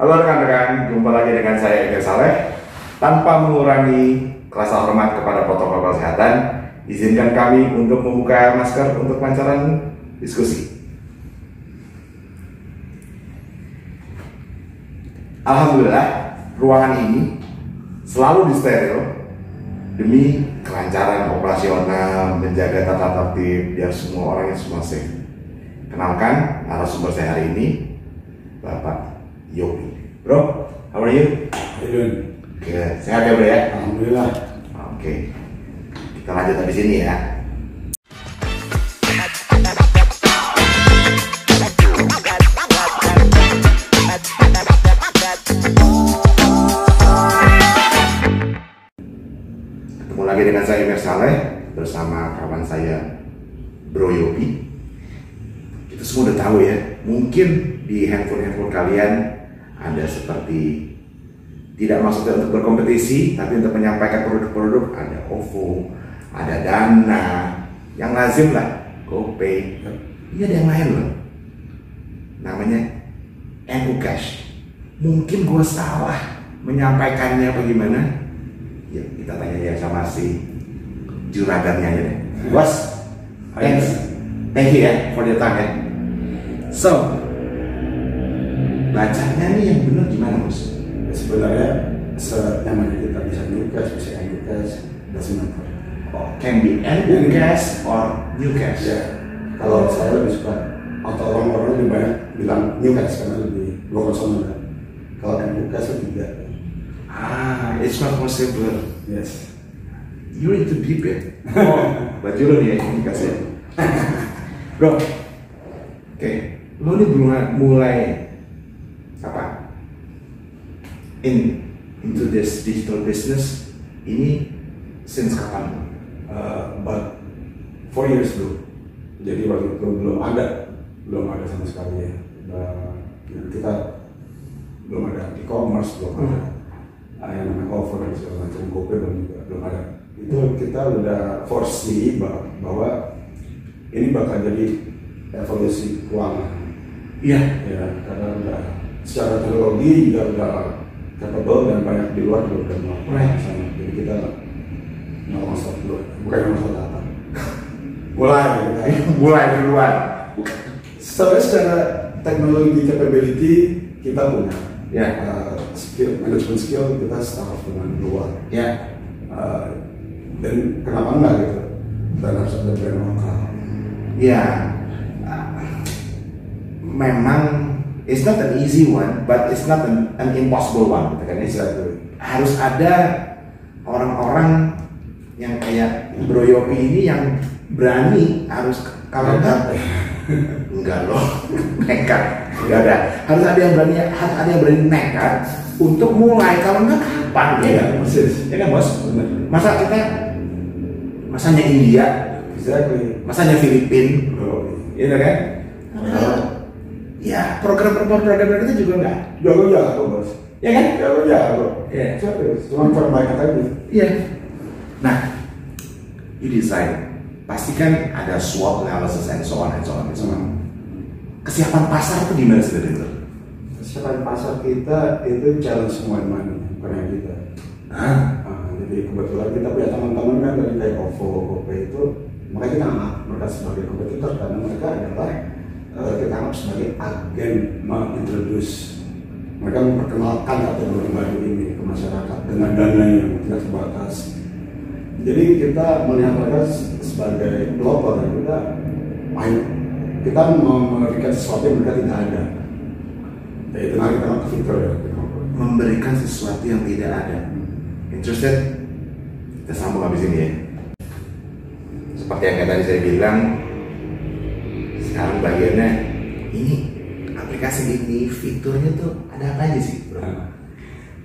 Halo rekan-rekan, jumpa lagi dengan saya Emil Saleh. Tanpa mengurangi rasa hormat kepada protokol kesehatan, izinkan kami untuk membuka masker untuk pancaran diskusi. Alhamdulillah, ruangan ini selalu disteril demi kelancaran operasional, menjaga tata tertib biar semua orangnya semua safe. Kenalkan narasumber saya hari ini, Bapak Yopi. Bro, how are you? How you doing? Good. Sehat ya bro ya? Alhamdulillah. Oke. Kita lanjut habis ini ya. Ketemu lagi dengan saya Emir Saleh bersama kawan saya Bro Yopi. Kita semua udah tahu ya, mungkin di handphone-handphone kalian ada seperti tidak maksudnya untuk berkompetisi, tapi untuk menyampaikan produk-produk ada OVO, ada Dana, yang lazim lah, GoPay. Ini ada yang lain loh, namanya NU Cash. Mungkin gue salah menyampaikannya apa gimana? Ya kita tanya ya sama si juragannya aja deh. Bos, thanks, thank you ya for your time ya. So, bacanya nih yang benar gimana bos? Ya, sebenarnya senyamannya kita bisa nyukas, bisa nyukas, doesn't matter. Oh, can be Cash or New Cash. Ya, kalau saya lebih suka atau orang-orang lebih banyak bilang nyukas karena lebih konsonan kan. Kalau nyukas itu tidak. Ah, it's more simpler. Yes. You're into deep ya? Oh, baju lo nih ya, kasih. Bro, oke, lo nih belum mulai? In into this digital business ini since kapan? Uh, but four years dulu. Jadi waktu itu belum ada, belum ada sama sekali ya. Dan ya, kita belum ada e-commerce, belum ada uh, yang namanya offer dan segala macam GoPay belum juga belum ada. Itu kita udah foresee bah- bahwa ini bakal jadi evolusi keuangan. Iya. Ya, karena udah secara teknologi juga udah capable dan banyak di luar juga udah melakukan Right. sama. Jadi kita nggak mau stop dulu, bukan nggak mau stop data. Mulai mulai duluan. Sebenarnya secara teknologi capability kita punya. Ya. Uh, skill, management skill kita staff dengan luar. Ya. Uh, dan kenapa enggak gitu? Dan harus ada brand lokal. Ya, ah, memang it's not an easy one, but it's not an, an impossible one. Gitu kan? It's Exactly. harus ada orang-orang yang kayak Bro Yopi ini yang berani harus kalau enggak enggak loh nekat enggak ada harus ada yang berani harus ada yang berani nekat untuk mulai kalau enggak kapan ya Iya, kan? persis. ya kan bos masa kita masanya India Exactly. masanya Filipina Oh, Gitu kan? Ya program-program kita juga enggak. jago-jago bos. Ya kan? Jago-jago. Iya. Serius. Cuma perbaikan aja. Iya. Nah, you design. Pastikan ada SWOT analysis and so on and so on and so on. Kesiapan pasar itu gimana sih dari itu? Kesiapan pasar kita itu challenge semua mana, bukan hanya kita. Hah? Nah, jadi kebetulan kita punya teman-teman kan dari kayak OVO, GoPay itu mereka kita anggap mereka sebagai kompetitor karena mereka adalah eh, kita anggap sebagai agen mengintroduce mereka memperkenalkan kategori baru ini ke masyarakat dengan dana yang tidak terbatas. Jadi kita melihat mereka sebagai pelopor kita main kita memberikan sesuatu yang mereka tidak ada. Ya, itu nanti kita fitur ya. Memberikan sesuatu yang tidak ada. Interested? Kita sambung habis ini ya. Seperti yang tadi saya bilang, sekarang bagiannya ini aplikasi ini fiturnya tuh ada apa aja sih, bro?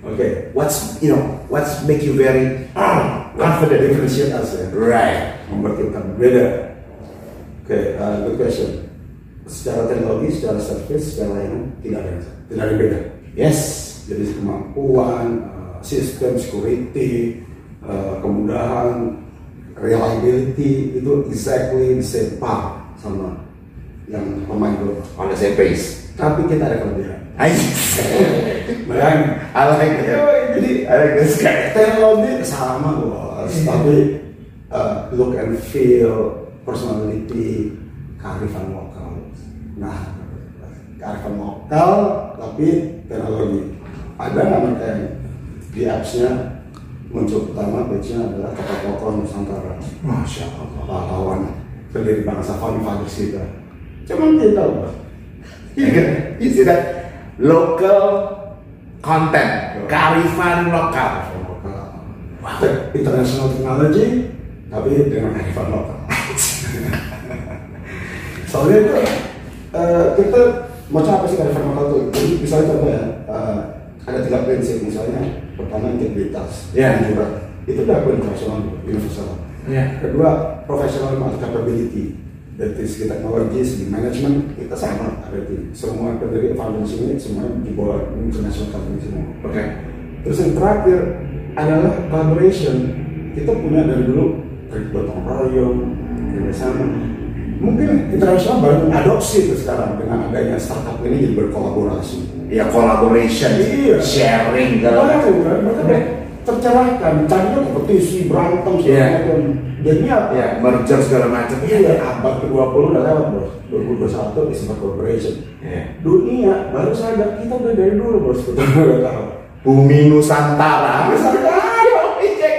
Oke, What's you know, what's make you very ah, confident differentiate us ya, Right. membuat kita beda. Oke, uh, good question. Secara teknologi, secara service, secara layanan tidak ada yang tidak ada yang beda. Yes. Jadi kemampuan, uh, sistem, security, uh, kemudahan, reliability itu exactly the same par sama yang pemain global. On the same pace. tapi kita ada kelebihan. Bayangin, I like it. Jadi I like this guy. teknologi sama bos, tapi uh, look and feel, personality, kearifan lokal. Nah, kearifan lokal tapi teknologi. Ada nggak mereka yang di apps-nya muncul pertama page-nya adalah tokoh-tokoh Nusantara, Masya Allah. pahlawan, pendiri bangsa founding fathers kita. Cuman kita bos. You see that? Local content, kearifan lokal. Wow. International technology, tapi dengan kearifan lokal. Soalnya itu eh, kita mau apa sih kearifan lokal itu? Jadi misalnya contoh ya, eh, ada tiga prinsip misalnya. Pertama integritas, Ya. kejujuran. Itu udah aku internasional, universal. Ya. Kedua professional capability. Dari segi teknologi, segi manajemen kita sama di semua pendiri founders ini semua di bawah international company semua. Oke. Terus yang terakhir adalah collaboration. Kita punya dari dulu bergotong royong, kerjasama. Mungkin internasional baru adopsi itu sekarang dengan adanya startup ini jadi berkolaborasi. Ya collaboration, Iya. sharing kalau Baru kan, mereka tercerahkan. Tadinya kompetisi, berantem, segala Iya. macam. Jadi apa? ya merger segala macam. Iya, abad ke-20 udah lewat bos. 2021 is about collaboration. Ya. Dunia baru sadar kita udah dari dulu bos. Kita udah tahu. Bumi Nusantara.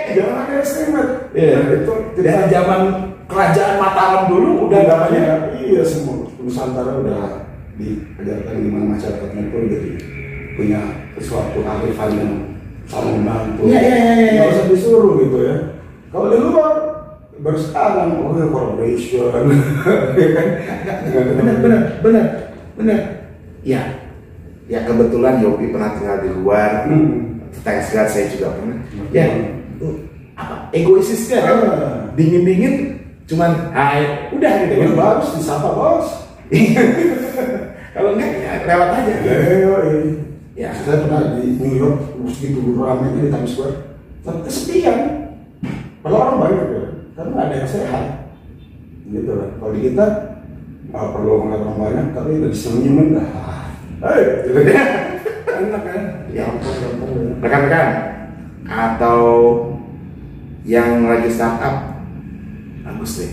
Jangan ada estimate. Iya. Dan itu Dari zaman kerajaan Mataram dulu udah namanya. namanya iya semua Nusantara udah diajarkan di mana masyarakatnya pun jadi punya sesuatu kearifan yang saling membantu. Iya, iya, iya, iya. Nggak usah disuruh gitu ya. Kalau di luar baru sekarang oh ya collaboration ya kan Benar, benar, benar, benar. Ya, ya kebetulan Yopi pernah tinggal di luar. Hmm. Thanks God saya juga pernah. Ya, uh, apa egoisisnya kan? Ah. Dingin-dingin, cuman hai, udah gitu yang bagus disapa bos Kalau enggak ya lewat aja. Ayo, Ya. Saya pernah di New York begitu ramai di Times Square tapi kesepian padahal orang banyak ya karena nggak ada yang sehat gitu lah kalau di kita nggak perlu ngeliat orang banyak tapi udah disenyumin dah Hei, gitu ya. enak kan Ya. gampang gampang ya. Rekan-rekan atau yang lagi startup bagus deh.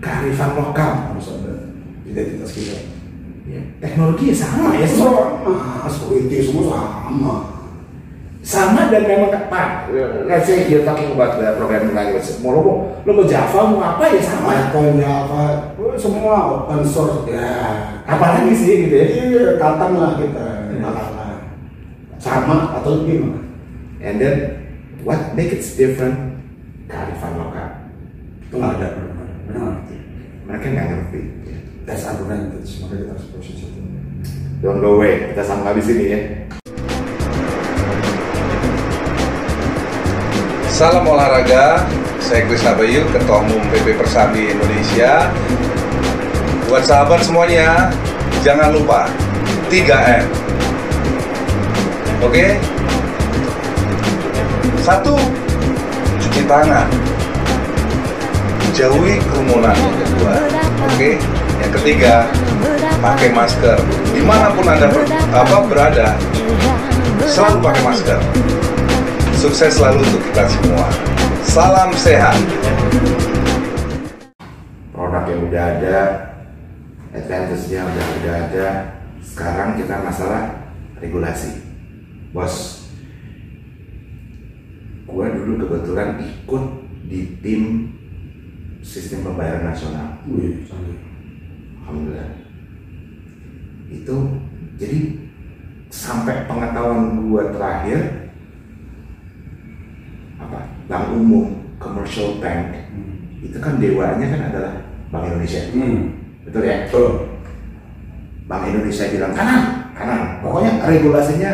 Kearifan lokal. harus ada identitas kita Ya, teknologi ya sama ya. Semua. sama security semua sama. Sama dan memang pak let's say you're talking about the programming language mau lo mau lo mau Java mau apa ya sama. Python, Java, oh, semua open source. Ya. Apalagi sih gitu ya? Iya, lah kita sama atau lebih malah. and then what make it different? Kearifan lokal. Itu nggak ada benar benar. mereka nggak ngerti That's advantage, maka kita harus proses itu. don't go away kita sama di sini ya Salam olahraga, saya Chris Abayil, Ketua Umum PP Persabi Indonesia. Buat sahabat semuanya, jangan lupa 3M. Oke? Satu, cuci tangan. Jauhi kerumunan yang kedua. Oke? Yang ketiga, pakai masker. Di mana pun Anda ber- apa, berada, selalu pakai masker. Sukses selalu untuk kita semua. Salam sehat. produk yang udah ada advantage-nya udah udah ada sekarang kita masalah regulasi bos gua dulu kebetulan ikut di tim sistem pembayaran nasional Wih. Alhamdulillah. Itu jadi sampai pengetahuan gua terakhir apa? Bank umum commercial bank. Hmm. itu kan dewanya kan adalah Bank Indonesia. Hmm. betul ya? Betul. Bank Indonesia bilang kanan kanan. Pokoknya regulasinya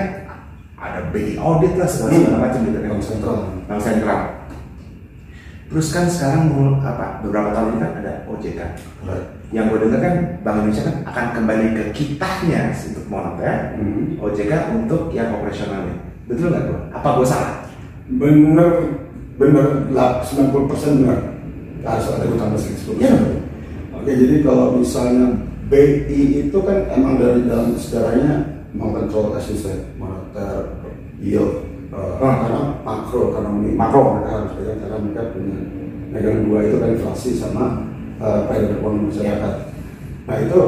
ada BI audit lah segala segala macam gitu kan. Bank sentral. Bank sentral. Terus kan sekarang apa? Beberapa tahun ini kan ada OJK Right. Yang gue dengar kan Bank Indonesia kan akan kembali ke kitanya untuk moneter Hmm. OJK untuk yang operasionalnya betul nggak gue apa gue salah Bener, bener lah 90% benar. Harus ada utang bersih 10%. Iya. Oke, jadi kalau misalnya BI itu kan emang dari dalam sejarahnya mengontrol asisten moneter, yield, uh, Hmm. karena makro ekonomi Makro. mereka harus pegang karena mereka punya megang dua itu kan inflasi sama uh, payment ekonomi masyarakat. Nah itu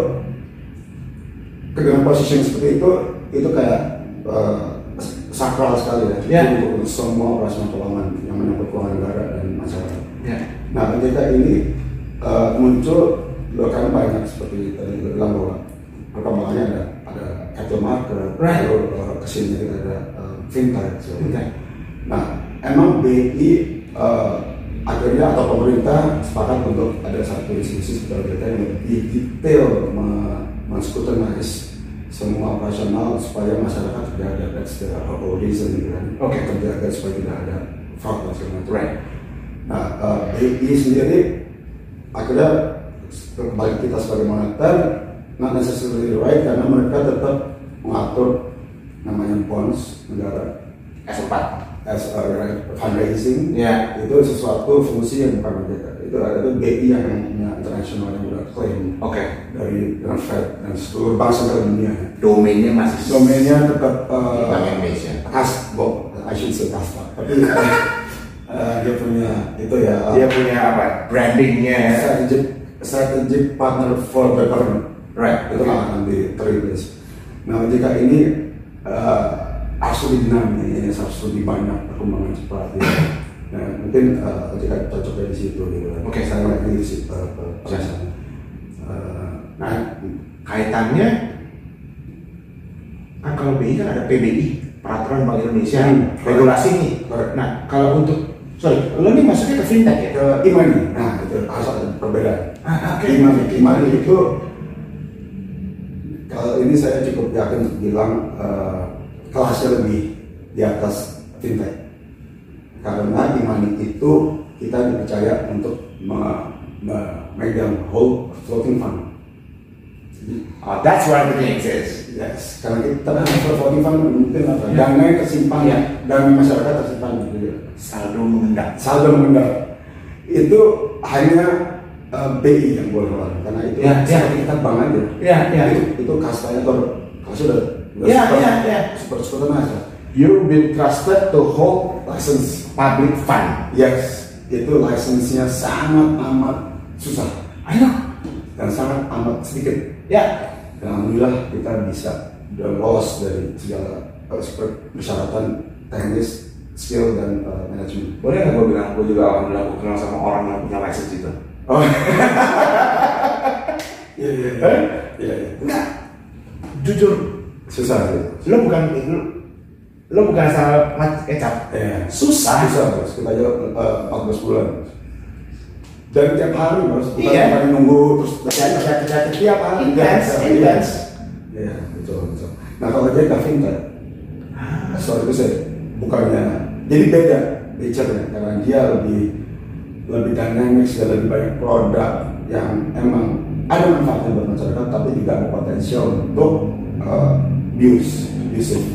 dengan posisi yang seperti itu itu kayak uh, sakral sekali ya. Itu untuk semua operasional keuangan yang menyangkut keuangan negara dan masyarakat. Ya. Nah ketika ini uh, muncul kan banyak seperti tadi gue bilang bahwa perkembangannya ada ada capital market, Right. lalu uh, ke sini ada uh, fintech. so. Nah emang BI uh, akhirnya atau pemerintah sepakat untuk ada satu institusi seperti kita yang lebih detail me- men-scrutinize semua operasional supaya masyarakat tidak ada whole reason gitu kan Oke. terjaga supaya tidak ada fraud dan segala macam. Right. Nah, uh, BI sendiri akhirnya kembali kita sebagai moneter not necessarily right karena mereka tetap mengatur namanya bonds negara S4. As a fundraising Ya. itu sesuatu fungsi yang bukan itu ada itu BI yang punya internasional yang udah klaim Oke. dari Fed dan seluruh bank sentral dunia Domainnya masih domainnya tetap uh, Bank Indonesia. khas Bob I should say tapi uh, dia punya itu ya uh, Dia punya apa? Brandingnya. ya. strategic strategic partner for development Right. itu nggak akan diterima nah jika ini uh, harus lebih dinamis harus lebih banyak perkembangan cepat ya. nah mungkin uh, jika cocoknya di situ gitu. Oke. saya lihat di situ uh, perasaannya. Uh, Nah, kaitannya kan kalau BI kan ada PBI, Peraturan Bank Indonesia, Hmm. regulasi nih. Nah, kalau untuk sorry, lo nih masuknya ke fintech ya? ke imani nah itu harus ada perbedaan Ah, imani imani itu kalau ini saya cukup yakin bilang uh, kelasnya lebih di atas fintech karena imani itu kita dipercaya untuk me- memegang whole floating fund Oh, that's where everything exists. yes karena kita kan floating fund mungkin apa Ya. dana yang tersimpan Ya. dan masyarakat tersimpan gitu ya Saldo mengendap. saldo mengendap itu hanya uh, BI yang boleh keluar karena itu Ya, ya. seperti kita bank aja Ya, ya. itu, itu kastanya atau kasih udah udah Ya, super, ya, ya. super super aja You've been trusted to hold license public fund. yes itu license-nya sangat amat susah know. dan sangat amat sedikit Ya. dan alhamdulillah kita bisa lolos dari segala super- persyaratan teknis skill dan uh, manajemen Boleh nggak gue bilang, gue juga alhamdulillah gue kenal sama orang yang punya license itu. oh iya iya iya Eh? iya iya Enggak. Jujur, susah sih lo bukan lo, lo bukan asal kecap. Iya. Susah. Susah bos, kita aja uh, 14 bulan Dan tiap hari bos, bukan Iya. tiap hari nunggu terus Iya, iya, iya. tiap hari Intens, intens. Iya, betul, betul Nah kalau dia nggak fintech Soal itu saya bukannya Jadi beda nature-nya Karena dia lebih lebih dinamis dan lebih banyak produk yang emang ada manfaatnya buat masyarakat tapi juga ada potensial untuk uh, use usage.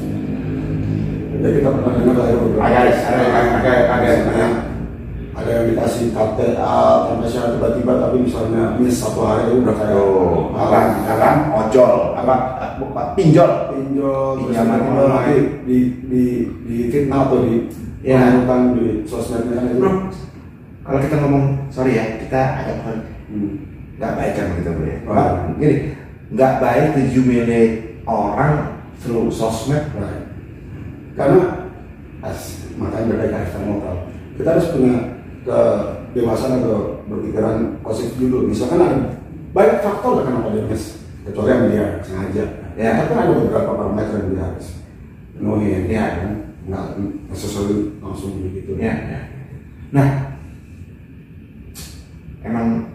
Jadi kita pernah dengar lah ya beberapa Ada, ada, ada, ada, ada. ada yang dikasih KTA tanpa syarat tiba-tiba tapi misalnya miss satu hari udah kayak Tuh, apa, ojol, apa, pinjol. pinjol Pinjaman nanti di di di fitnah atau di Ya. mengumpulkan di sosmednya kan itu kalau kita ngomong, sorry ya, kita agak Hmm. nggak baik kan gitu bro ya. Oh. Pak, gini, nggak baik to humiliate orang through sosmed. Right. Karena as, makanya berkaitan moral. Kita harus punya kedewasaan atau berpikiran positif dulu. Misalkan ada banyak faktor lah kenapa dia miss. Kecuali yang dia sengaja. Ya. Tapi kan ada beberapa parameter yang dia harus penuhin. Ya. kan? Nggak sesuai langsung begitu. Ya, ya. Nah, emang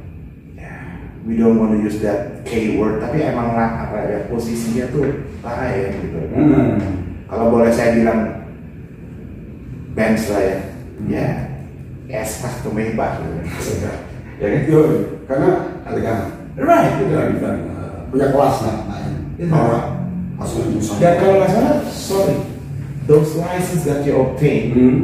we don't want to use that K word, tapi emang lah apa ya posisinya tuh lain gitu. Hmm. Kalau boleh saya bilang bench lah ya, ya es pas tumebah gitu. Sudah. Ya kan? Yo, karena elegan. Right. Itu dan, dan uh, punya kelas nah, main. Iya. Orang langsung nyusun. Dan kalau nggak salah, sorry, those license that you obtain Hmm.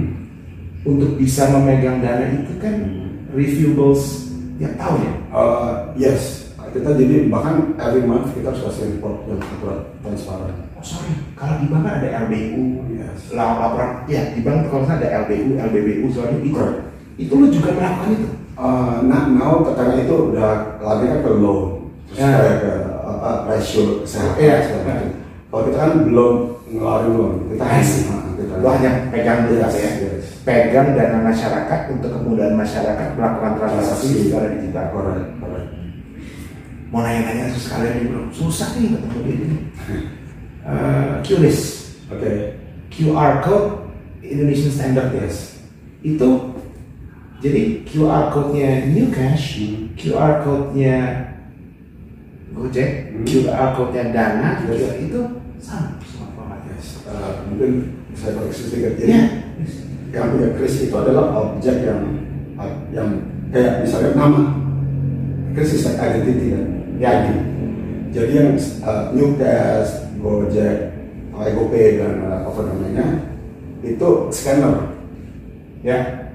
untuk bisa memegang dana itu kan Hmm. reviewables tiap tahun ya. Uh, yes, kita jadi bahkan every month kita harus kasih report yang akurat transparan. Oh sorry, kalau di bank kan ada LBU, Yes. laporan, ya di bank kalau ada LBU, LBBU soalnya itu, Correct. itu lo juga melakukan itu. Uh, nah, now karena itu udah lari kan ke loan, terus Ya. kayak ke apa rasio kesehatan. Iya. segala macam. Kalau kita kan belum ngeluarin loan, kita see. Nah, kita Lo hanya pegang dulu Yes, ya, yes. Pegang dana masyarakat untuk kemudahan masyarakat melakukan transaksi secara digital. Correct, correct. Mau nanya-nanya sekalian nih bro, susah nih ketemu dia ini. Uh, QRIS, Oke. QR code Indonesian Standard yes. Itu jadi QR code-nya New Cash, Hmm. QR code-nya Gojek, Hmm. QR code-nya Dana, Yes. Itu sama semua formatnya. Yes. Uh, mungkin saya koreksi sedikit. Jadi Iya. Yang punya kris itu adalah objek yang yang kayak misalnya nama kris is like identity kan Ya. ID. jadi yang uh, new test gojek GoPay dan uh, apa namanya itu scanner Ya.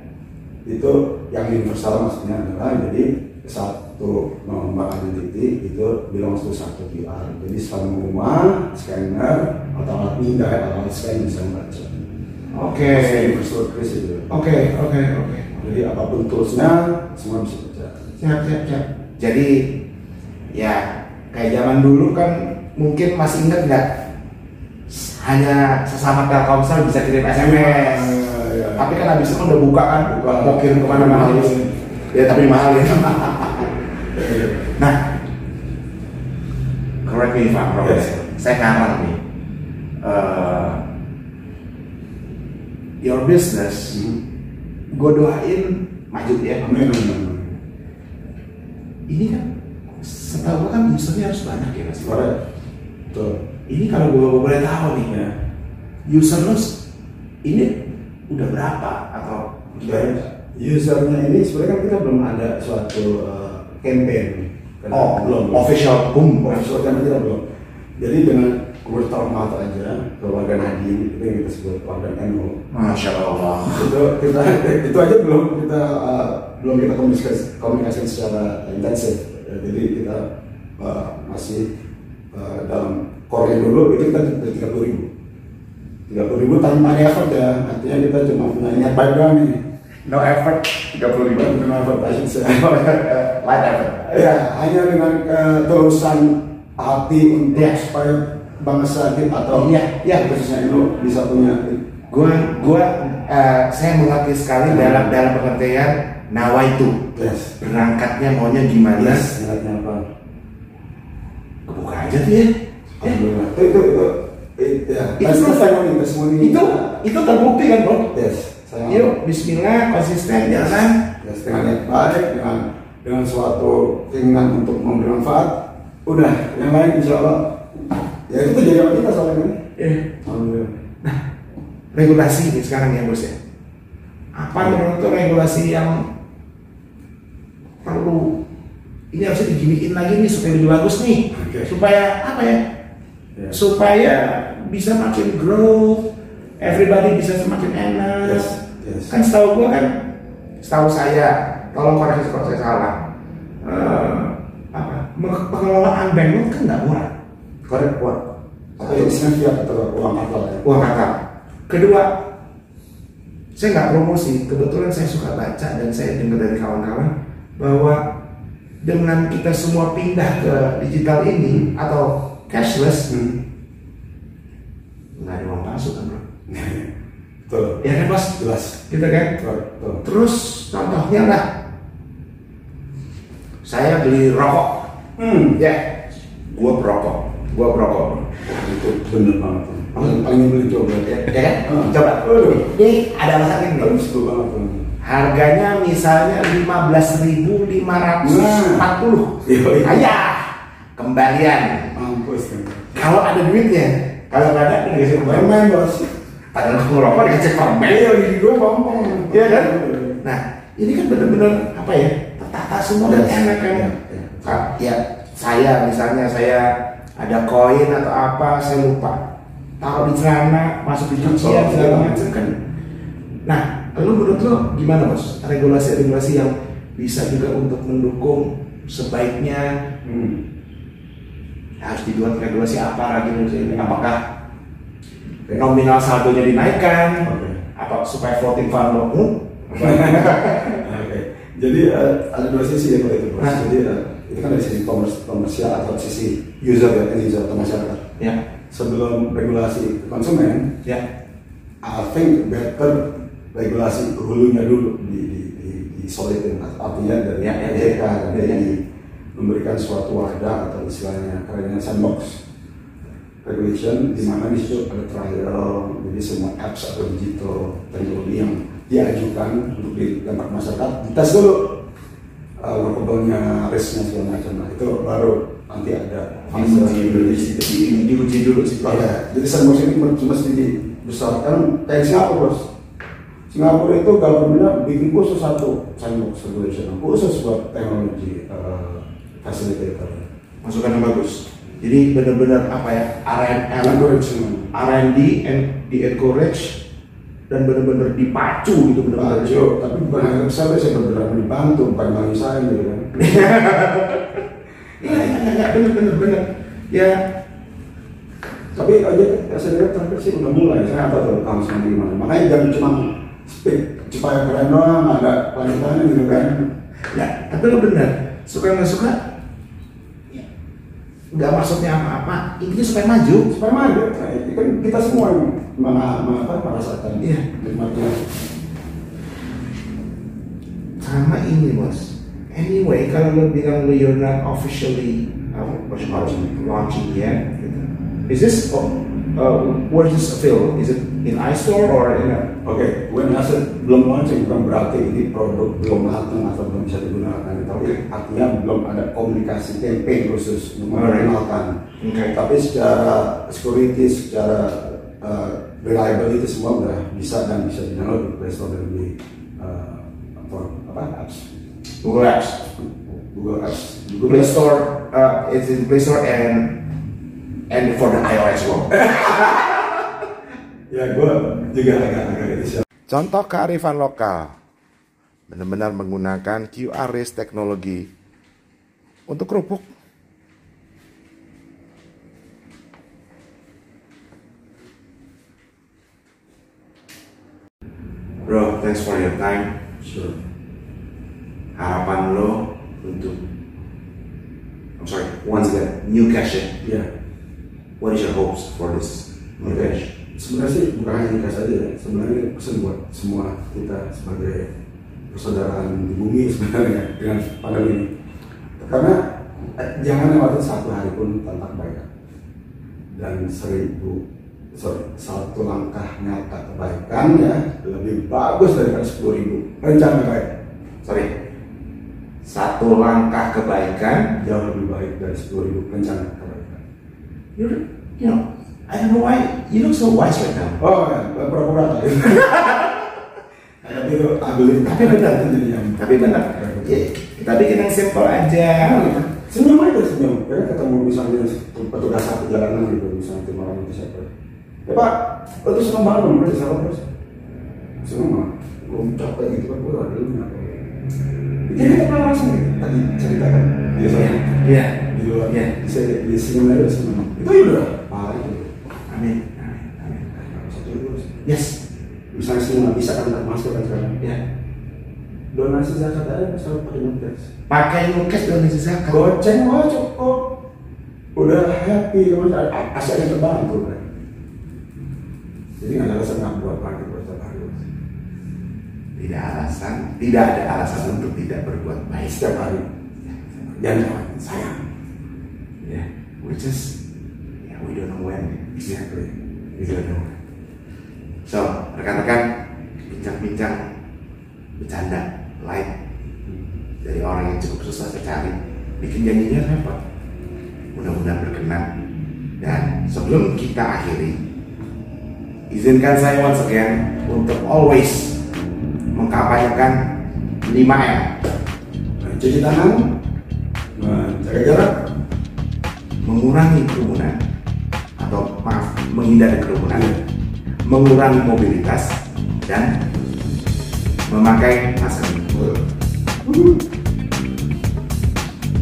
itu yang universal maksudnya adalah jadi satu nomor identity itu belongs to satu QR jadi semua scanner atau alat pindah atau alat scan bisa membaca Oke. Oke, oke, oke. Jadi apa pun toolsnya semua bisa kerja. Siap, siap, siap. Jadi ya kayak zaman dulu kan mungkin masih ingat nggak hanya sesama Telkomsel bisa kirim SMS. Iya. Tapi kan habis itu kan udah buka kan, Buka. mau kirim ke mana-mana. Iya. Ya tapi mahal ya. nah, correct me if I'm wrong. Yes. Saya ngarang nih. Eh, your business, Hmm. gue doain maju ya. Amin. amin. Ini kan setahu gue kan usernya harus banyak ya mas. Betul. Ini kalau gue boleh tahu nih, Ya. user lu ini udah berapa atau Dan usernya ini sebenarnya kan kita belum ada suatu uh, campaign. Oh, belum. official boom. Official campaign kita belum. Jadi dengan mouth aja keluarga Nadiem itu yang kita sebut keluarga NU Masya Allah. itu kita itu aja belum kita uh, belum kita komunikasi komunikasi secara intensif jadi kita uh, masih uh, dalam core dulu itu kita tiga puluh ribu tiga puluh ribu tanpa ada effort ya artinya kita cuma punya niat baik doang nih No effort, 30 ribu. bukan effort I should say. Light effort. ya hanya dengan ketulusan hati untuk Ya. supaya bangsa kita atau Iya, iya. khususnya itu bisa punya Gua, gua, eh, saya mengerti sekali dalam dalam pengertian nawaitu. yes Berangkatnya maunya gimana? yes niatnya apa Kebuka aja tuh ya. Ya. Alhamdulillah. Itu itu itu, itu ya. Itu Itu testimoni testimoni. Itu itu terbukti kan bro? Yes. Saya Yuk, Bismillah, konsisten, jalan. Yes, dengan baik, dengan dengan suatu keinginan untuk memberi manfaat, udah yang lain insya Allah ya itu jadi sama kita soalnya kan. Ya. Alhamdulillah. Regulasi ini sekarang ya bos ya. Apa menurut tuh regulasi yang perlu ini harusnya diginiin lagi nih supaya lebih bagus nih Oke. supaya apa ya Ya. supaya bisa makin grow everybody bisa semakin enak Yes, yes. kan setahu gua kan setahu saya tolong koreksi kalau saya salah Eh, apa pengelolaan bank kan nggak murah Korek kuat. Atau atau uang ya? uang kakak kedua saya nggak promosi kebetulan saya suka baca dan saya dengar dari kawan-kawan bahwa dengan kita semua pindah ke digital ini atau cashless Hmm. nggak ada uang palsu kan bro Betul. ya kan bos Jelas. gitu kan Betul. Betul. terus contohnya lah saya beli rokok Hmm. ya gua perokok gua perokok itu bener banget. tuh. Paling paling nyebelin coba. ya, ya kan Hmm. coba ini ada masalah ini Paling sebel banget. tuh. Harganya misalnya 15.540. Iya, iya. Ayah, kembalian. Mampus kan. Kalau ada duitnya, kalau nggak ada dikasih permen. Permen bos. Padahal aku ngerokok dikasih permen. Iya, gigi gue pompong. Iya kan? Nah, ini kan benar-benar apa ya? Tertata semua dan enak kan? Iya, iya. Ya, saya misalnya saya ada koin atau apa, saya lupa taruh di celana, masuk di cucian Oh, segala iya. macam kan. Nah, lu menurut lo gimana bos? Regulasi-regulasi yang bisa juga untuk mendukung sebaiknya Hmm. harus dibuat regulasi apa lagi saya? Apakah nominal saldonya dinaikkan? Oke. Apa supaya floating fund? Oke. Jadi eh, ada dua sisi ya kalau itu bos. Nah. Jadi eh, itu kan dari sisi komers- komersial atau sisi user ya, end user atau masyarakat. ya, Sebelum regulasi konsumen, ya, I think better regulasi hulunya dulu di di di, di solidin artinya dari Ya, ya, ya. OJK dan Ya, ya. dari memberikan suatu wadah atau istilahnya kerennya sandbox regulation di mana di situ ada trial jadi semua apps atau digital teknologi yang diajukan untuk ditembak masyarakat dites dulu uh, workable-nya risknya segala macam nah itu baru nanti ada fase diuji, di- diuji dulu sih. Iya, jadi sandbox ini mesti mesti dibesarkan kayak Singapura bos. Singapura itu governmentnya bikin khusus satu sandbox regulation khusus buat teknologi uh, facilitator. Masukan yang bagus. Jadi benar-benar apa ya? R&D. R&D and di encourage dan benar-benar dipacu gitu benar-benar. Tapi bukan hanya saya saya benar-benar dibantu bukan bagi saya gitu kan. Iya, iya, iya, benar, benar, benar. Ya, Tapi aja saya lihat terakhir sih udah mulai. Saya apa tuh tahun sembilan gimana. Makanya jangan cuma speak supaya keren doang, ada kelanjutannya gitu kan. ya, tapi lo benar. Suka nggak suka, ya, nggak maksudnya apa-apa. Intinya supaya maju. supaya maju nah, itu kan kita semua yang mana, mana merasakan Iya. nikmatnya Sama ini bos. Anyway, kalau lo bilang lo you're not officially uh, launching, launching yet, gitu. is this oh, uh, where is this available? Is it in iStore or in a oke when I said belum launching bukan berarti ini produk belum matang atau belum bisa digunakan tapi artinya belum ada komunikasi campaign khusus memperkenalkan Oke. tapi secara security secara uh, reliability semua udah bisa dan bisa di download di Play Store dan di uh, apa, apa apps Google Apps? Google Apps Google Play Store, uh, it's in Play Store and and for the iOS world. ya gue juga agak-agak itu sih Contoh kearifan lokal, benar-benar menggunakan QR race teknologi untuk kerupuk. Bro, thanks for your time. sure Harapan lo untuk, I'm sorry, once again, new cash ya What is your hopes for this new Oke. cash? Sebenarnya sih bukan hanya nikah saja ya. Sebenarnya pesan buat semua kita sebagai persaudaraan di bumi sebenarnya dengan pandemi ini. Karena eh, jangan lewatin satu hari pun tanpa kebaikan. Dan seribu sorry, satu langkah nyata kebaikan ya lebih bagus daripada sepuluh ribu rencana baik Sorry, satu langkah kebaikan jauh lebih baik dari sepuluh ribu rencana kebaikan. You know, I don't know why you look so wise right now. Oh ya, pura-pura tadi. Itu ambil Tapi benar, jadinya. tapi benar. Ya, kita bikin yang simple aja. senyum aja senyum ya ketemu misalnya petugas satu jalanan gitu misalnya tim orang itu siapa ya pak itu seneng banget dong berarti siapa terus seneng banget belum capek gitu kan gue ada nyampe jadi kita pernah langsung gitu tadi ceritakan. Biasanya Iya. di luar Iya. bisa di senyum aja seneng itu ya udah parah itu Amin. Amin. Amin. satu terus Yes. misalnya nggak bisa kan nggak masker kan sekarang Ya. donasi zakat aja selalu pakai nukes. Pakai nukas dan isi zakat. goceng wah cukup. Udah happy teman asalnya terbantu jadi nggak ada alasan nggak buat hari Tidak alasan, tidak ada alasan untuk tidak berbuat baik. setiap hari lewatin sayang Ya, which is, ya, we don't know when exactly. We don't know. So, rekan-rekan, bincang-bincang, bercanda, light dari orang yang cukup susah saya cari, bikin janjinya apa? Mudah-mudahan berkenan. Dan sebelum kita akhiri, izinkan saya once again untuk always mengkampanyekan 5M. cuci tangan menjaga jarak mengurangi kerumunan atau maaf menghindari kerumunan mengurangi mobilitas dan memakai masker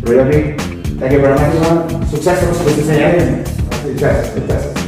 Bro Yogi, thank you very much. Sukses terus bisnisnya ya. Sukses, sukses.